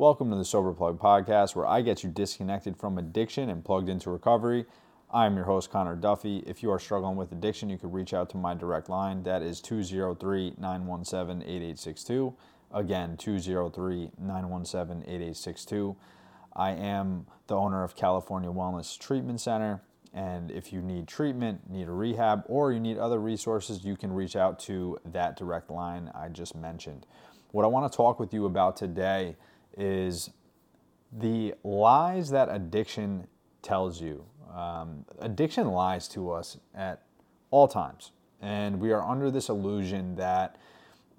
Welcome to the Sober Plug podcast, where I get you disconnected from addiction and plugged into recovery. I'm your host, Connor Duffy. If you are struggling with addiction, you can reach out to my direct line. That is 203 917 8862. Again, 203 917 8862. I am the owner of California Wellness Treatment Center. And if you need treatment, need a rehab, or you need other resources, you can reach out to that direct line I just mentioned. What I want to talk with you about today is the lies that addiction tells you. Um, addiction lies to us at all times, and we are under this illusion that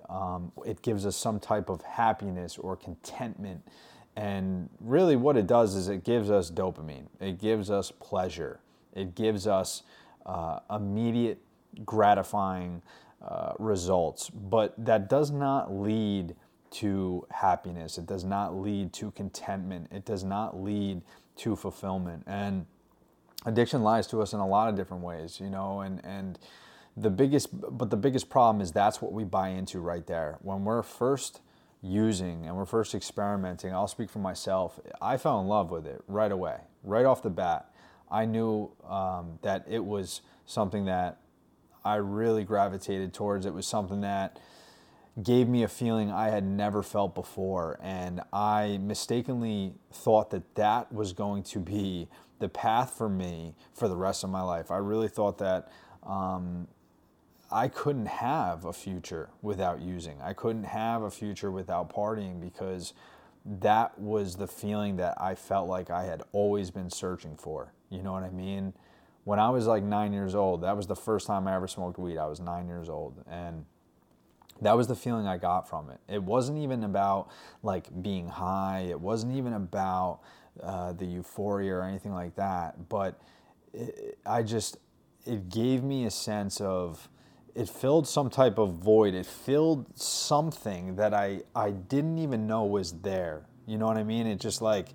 um, it gives us some type of happiness or contentment. And really, what it does is it gives us dopamine, it gives us pleasure, it gives us uh, immediate gratifying uh, results, but that does not lead to happiness. It does not lead to contentment. It does not lead to fulfillment. And addiction lies to us in a lot of different ways, you know, and, and the biggest, but the biggest problem is that's what we buy into right there. When we're first using and we're first experimenting, I'll speak for myself, I fell in love with it right away, right off the bat. I knew um, that it was something that I really gravitated towards. It was something that gave me a feeling I had never felt before. And I mistakenly thought that that was going to be the path for me for the rest of my life. I really thought that um, I couldn't have a future without using. I couldn't have a future without partying because that was the feeling that I felt like I had always been searching for. You know what I mean? When I was like nine years old, that was the first time I ever smoked weed. I was nine years old. And that was the feeling I got from it. It wasn't even about like being high. It wasn't even about uh, the euphoria or anything like that. But it, I just, it gave me a sense of, it filled some type of void. It filled something that I, I didn't even know was there. You know what I mean? It just like,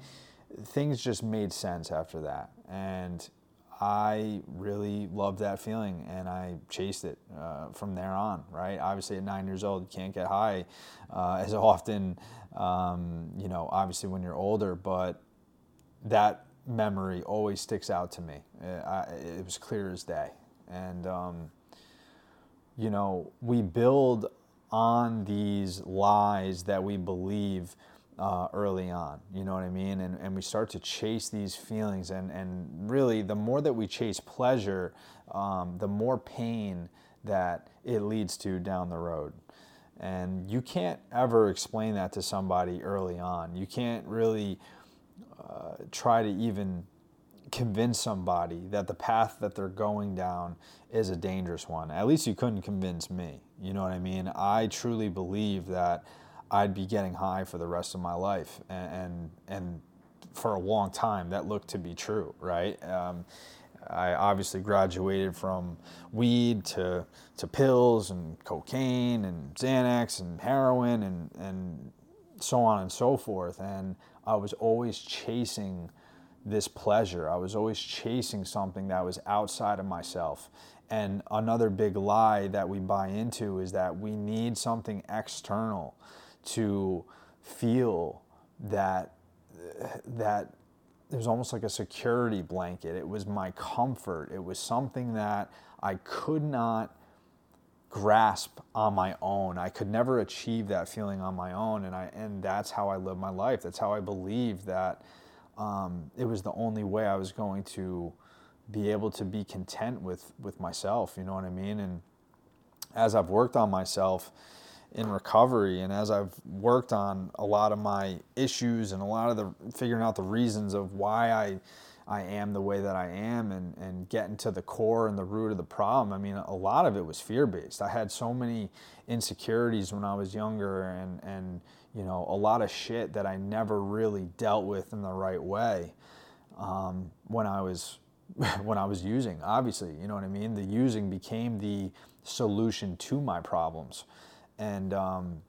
things just made sense after that. And I really loved that feeling and I chased it uh, from there on, right? Obviously, at nine years old, you can't get high uh, as often, um, you know, obviously when you're older, but that memory always sticks out to me. It, uh, I, it was clear as day. And, um, you know, we build on these lies that we believe uh, early on. You know what I mean? And, and we start to chase these feelings. And, and really, the more that we chase pleasure, um, the more pain that it leads to down the road. And you can't ever explain that to somebody early on. You can't really uh, try to even convince somebody that the path that they're going down is a dangerous one. At least you couldn't convince me. You know what I mean? I truly believe that I'd be getting high for the rest of my life, and and, for a long time that looked to be true, right? Um, I obviously graduated from weed to to pills and cocaine and Xanax and heroin and and so on and so forth, and I was always chasing this pleasure. I was always chasing something that was outside of myself. And another big lie that we buy into is that we need something external to feel that that was almost like a security blanket. It was my comfort. It was something that I could not grasp on my own. I could never achieve that feeling on my own, and I and that's how I lived my life. That's how I believed that um, it was the only way I was going to be able to be content with with myself. You know what I mean? And as I've worked on myself in recovery and as I've worked on a lot of my issues and a lot of the figuring out the reasons of why I I am the way that I am and, and getting to the core and the root of the problem. I mean, a lot of it was fear based. I had so many insecurities when I was younger and, and, you know, a lot of shit that I never really dealt with in the right way um, when I was when I was using. Obviously, you know what I mean? The using became the solution to my problems. And um,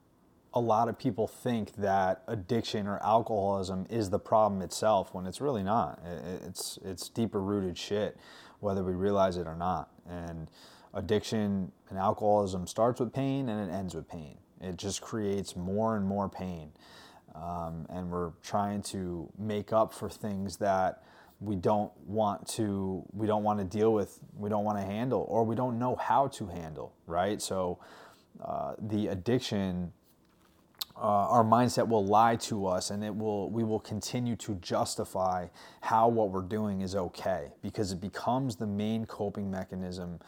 a lot of people think that addiction or alcoholism is the problem itself when it's really not. It's, it's deeper rooted shit, whether we realize it or not. And addiction and alcoholism starts with pain and it ends with pain. It just creates more and more pain. um, and we're trying to make up for things that we don't want to we don't want to deal with we don't want to handle or we don't know how to handle right so uh, the addiction uh, our mindset will lie to us and it will we will continue to justify how what we're doing is okay because it becomes the main coping mechanism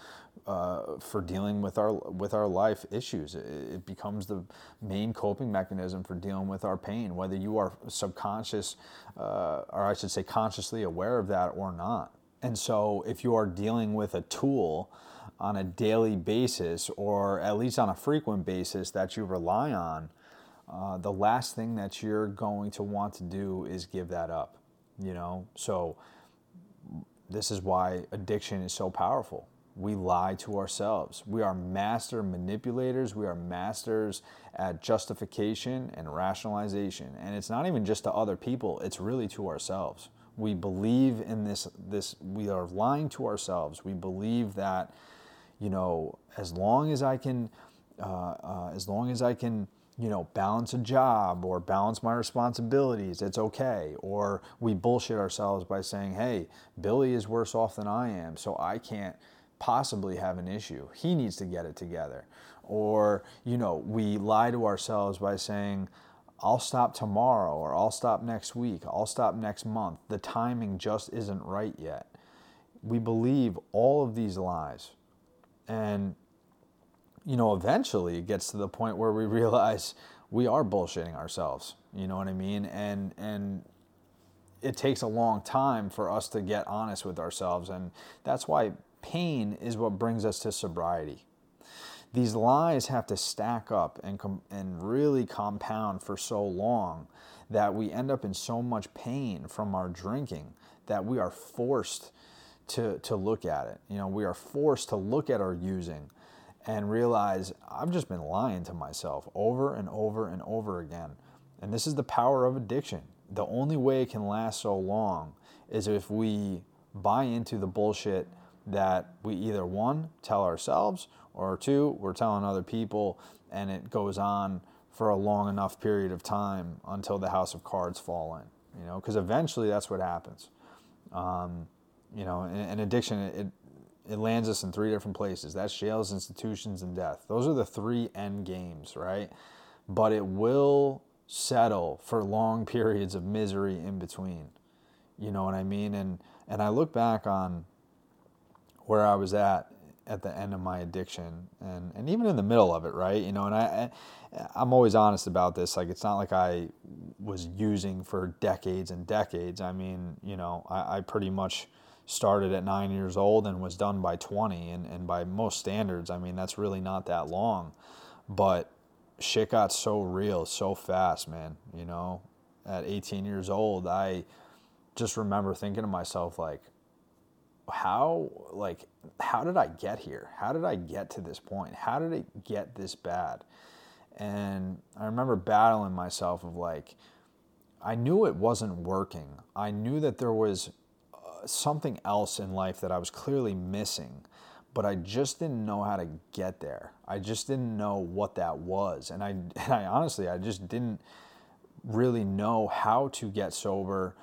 uh, for dealing with our with our life issues. It, it, becomes the main coping mechanism for dealing with our pain, whether you are subconscious, uh, or I should say consciously aware of that or not. And so, if you are dealing with a tool on a daily basis, or at least on a frequent basis that you rely on, uh, the last thing that you're going to want to do is give that up. You know, so this is why addiction is so powerful we lie to ourselves. We are master manipulators. We are masters at justification and rationalization. And it's not even just to other people, it's really to ourselves. We believe in this this we are lying to ourselves. We believe that you know, as long as I can uh, uh, as long as I can you know, balance a job or balance my responsibilities, it's okay. Or we bullshit ourselves by saying, hey, Billy is worse off than I am, so I can't possibly have an issue. He needs to get it together. Or, you know, we lie to ourselves by saying, I'll stop tomorrow or I'll stop next week, I'll stop next month. The timing just isn't right yet. We believe all of these lies. And, you know, eventually it gets to the point where we realize we are bullshitting ourselves. You know what I mean? And, and, it takes a long time for us to get honest with ourselves and that's why pain is what brings us to sobriety. These lies have to stack up and, com- and really compound for so long that we end up in so much pain from our drinking that we are forced to, to look at it. You know, we are forced to look at our using and realize I've just been lying to myself over and over and over again. And this is the power of addiction. The only way it can last so long is if we buy into the bullshit that we either one tell ourselves or two we're telling other people and it goes on for a long enough period of time until the house of cards fall in you know because eventually that's what happens um, you know an addiction it, it lands us in three different places that's jails institutions and death those are the three end games right but it will settle for long periods of misery in between you know what i mean and and i look back on where I was at at the end of my addiction and, and even in the middle of it, right? You know, and I, I'm always honest about this. Like, it's not like I was using for decades and decades. I mean, you know, I, I pretty much started at nine years old and was done by 20. And, and by most standards, I mean, that's really not that long. But shit got so real so fast, man. You know, at 18 years old, I just remember thinking to myself, like, how like how did I get here? How did I get to this point? How did it get this bad? And I remember battling myself of like I knew it wasn't working. I knew that there was something else in life that I was clearly missing, but I just didn't know how to get there. I just didn't know what that was. And I, and I honestly, I just didn't really know how to get sober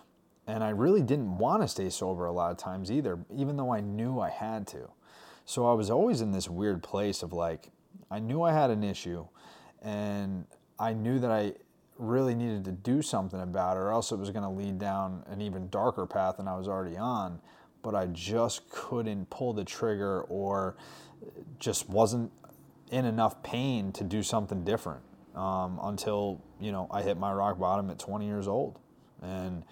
and I really didn't want to stay sober a lot of times either, even though I knew I had to. So I was always in this weird place of like, I knew I had an issue and I knew that I really needed to do something about it, or else it was going to lead down an even darker path than I was already on. But I just couldn't pull the trigger or just wasn't in enough pain to do something different um, until, you know, I hit my rock bottom at 20 years old. And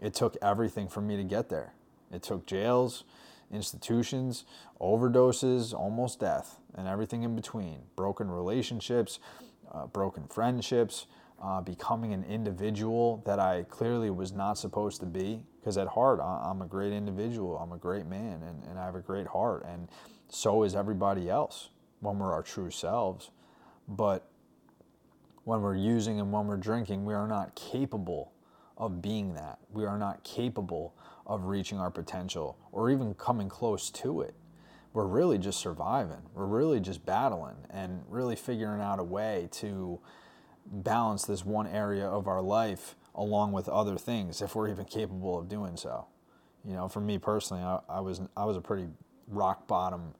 it took everything for me to get there. It took jails, institutions, overdoses, almost death, and everything in between. Broken relationships, uh, broken friendships, uh, becoming an individual that I clearly was not supposed to be. Because at heart, I'm a great individual, I'm a great man, and, and I have a great heart, and so is everybody else when we're our true selves. But when we're using and when we're drinking, we are not capable of being that. We are not capable of reaching our potential or even coming close to it. We're really just surviving. We're really just battling and really figuring out a way to balance this one area of our life along with other things if we're even capable of doing so. You know, for me personally, I, I was I was a pretty rock bottom.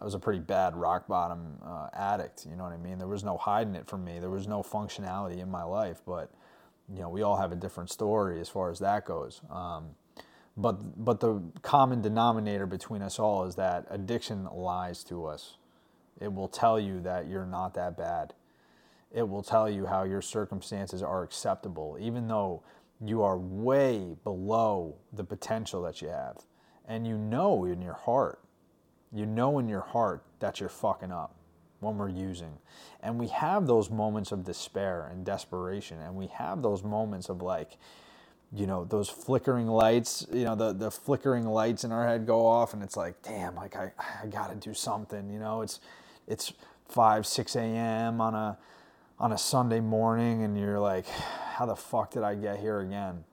I was a pretty bad rock bottom uh, addict. You know what I mean? There was no hiding it from me. There was no functionality in my life. But you know, we all have a different story as far as that goes. Um, but but the common denominator between us all is that addiction lies to us. It will tell you that you're not that bad. It will tell you how your circumstances are acceptable, even though you are way below the potential that you have. And you know in your heart, you know in your heart that you're fucking up when we're using. And we have those moments of despair and desperation. And we have those moments of like, you know, those flickering lights, you know, the, the flickering lights in our head go off and it's like, damn, like I, I gotta do something, you know, it's, it's 5, 6 a.m. on a, on a Sunday morning and you're like, how the fuck did I get here again?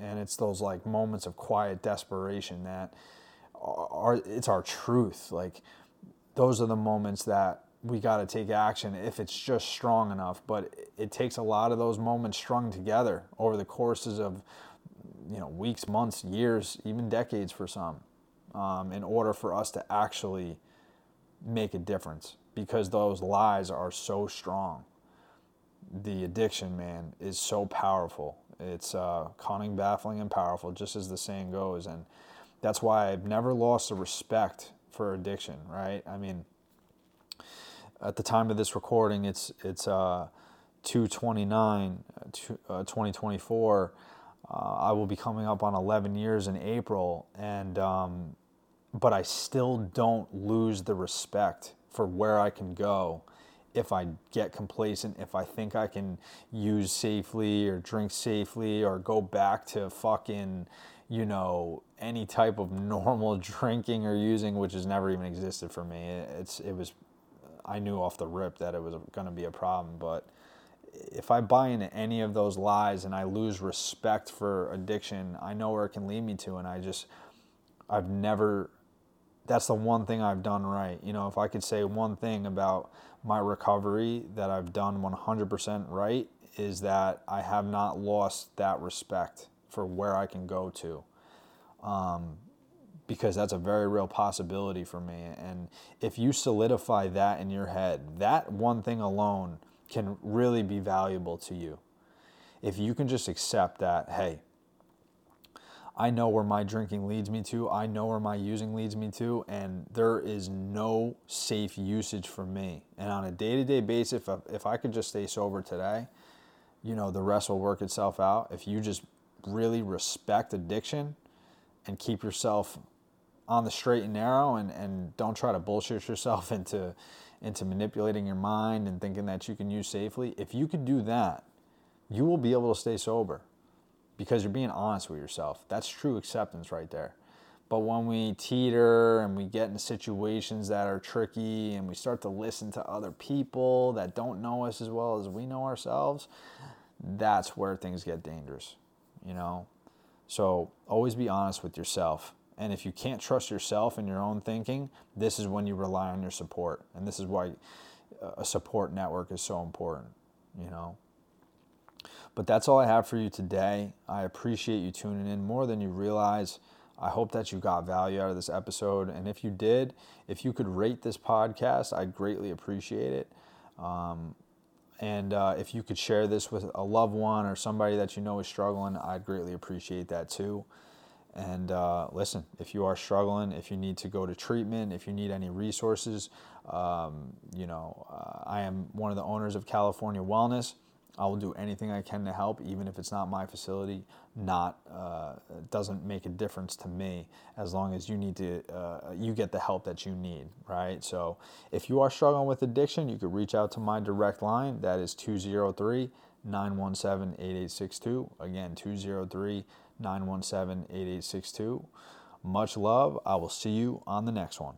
And it's those like moments of quiet desperation that are, it's our truth. Like those are the moments that we got to take action if it's just strong enough. But it takes a lot of those moments strung together over the courses of, you know, weeks, months, years, even decades for some, um, in order for us to actually make a difference because those lies are so strong the addiction, man, is so powerful. It's uh, cunning, baffling, and powerful, just as the saying goes. And that's why I've never lost the respect for addiction, right? I mean, at the time of this recording, it's it's uh, 229, uh, 2024. Uh, I will be coming up on 11 years in April, and um, but I still don't lose the respect for where I can go if I get complacent, if I think I can use safely or drink safely or go back to fucking, you know, any type of normal drinking or using, which has never even existed for me. It's it was, I knew off the rip that it was going to be a problem, but if I buy into any of those lies and I lose respect for addiction, I know where it can lead me to, and I just, I've never. That's the one thing I've done right. You know, if I could say one thing about my recovery that I've done 100% right is that I have not lost that respect for where I can go to. Um, because that's a very real possibility for me. And if you solidify that in your head, that one thing alone can really be valuable to you. If you can just accept that, hey, I know where my drinking leads me to. I know where my using leads me to, and there is no safe usage for me. And on a day to day basis, if, if I could just stay sober today, you know, the rest will work itself out. If you just really respect addiction and keep yourself on the straight and narrow and, and don't try to bullshit yourself into into manipulating your mind and thinking that you can use safely, if you could do that, you will be able to stay sober because you're being honest with yourself. That's true acceptance right there. But when we teeter and we get in situations that are tricky and we start to listen to other people that don't know us as well as we know ourselves, that's where things get dangerous, you know? So always be honest with yourself. And if you can't trust yourself and your own thinking, this is when you rely on your support. And this is why uh, a support network is so important, you know? But that's all I have for you today. I appreciate you tuning in more than you realize. I hope that you got value out of this episode. And if you did, if you could rate this podcast, I'd greatly appreciate it. Um, and uh, if you could share this with a loved one or somebody that you know is struggling, I'd greatly appreciate that too. And uh, listen, if you are struggling, if you need to go to treatment, if you need any resources, um, you know, uh, I am one of the owners of California Wellness. I will do anything I can to help, even if it's not my facility. Not uh, doesn't make a difference to me as long as you need to uh, you get the help that you need, right? So if you are struggling with addiction, you could reach out to my direct line. That is 203 917 8862. Again, 203 917 8862. Much love. I will see you on the next one.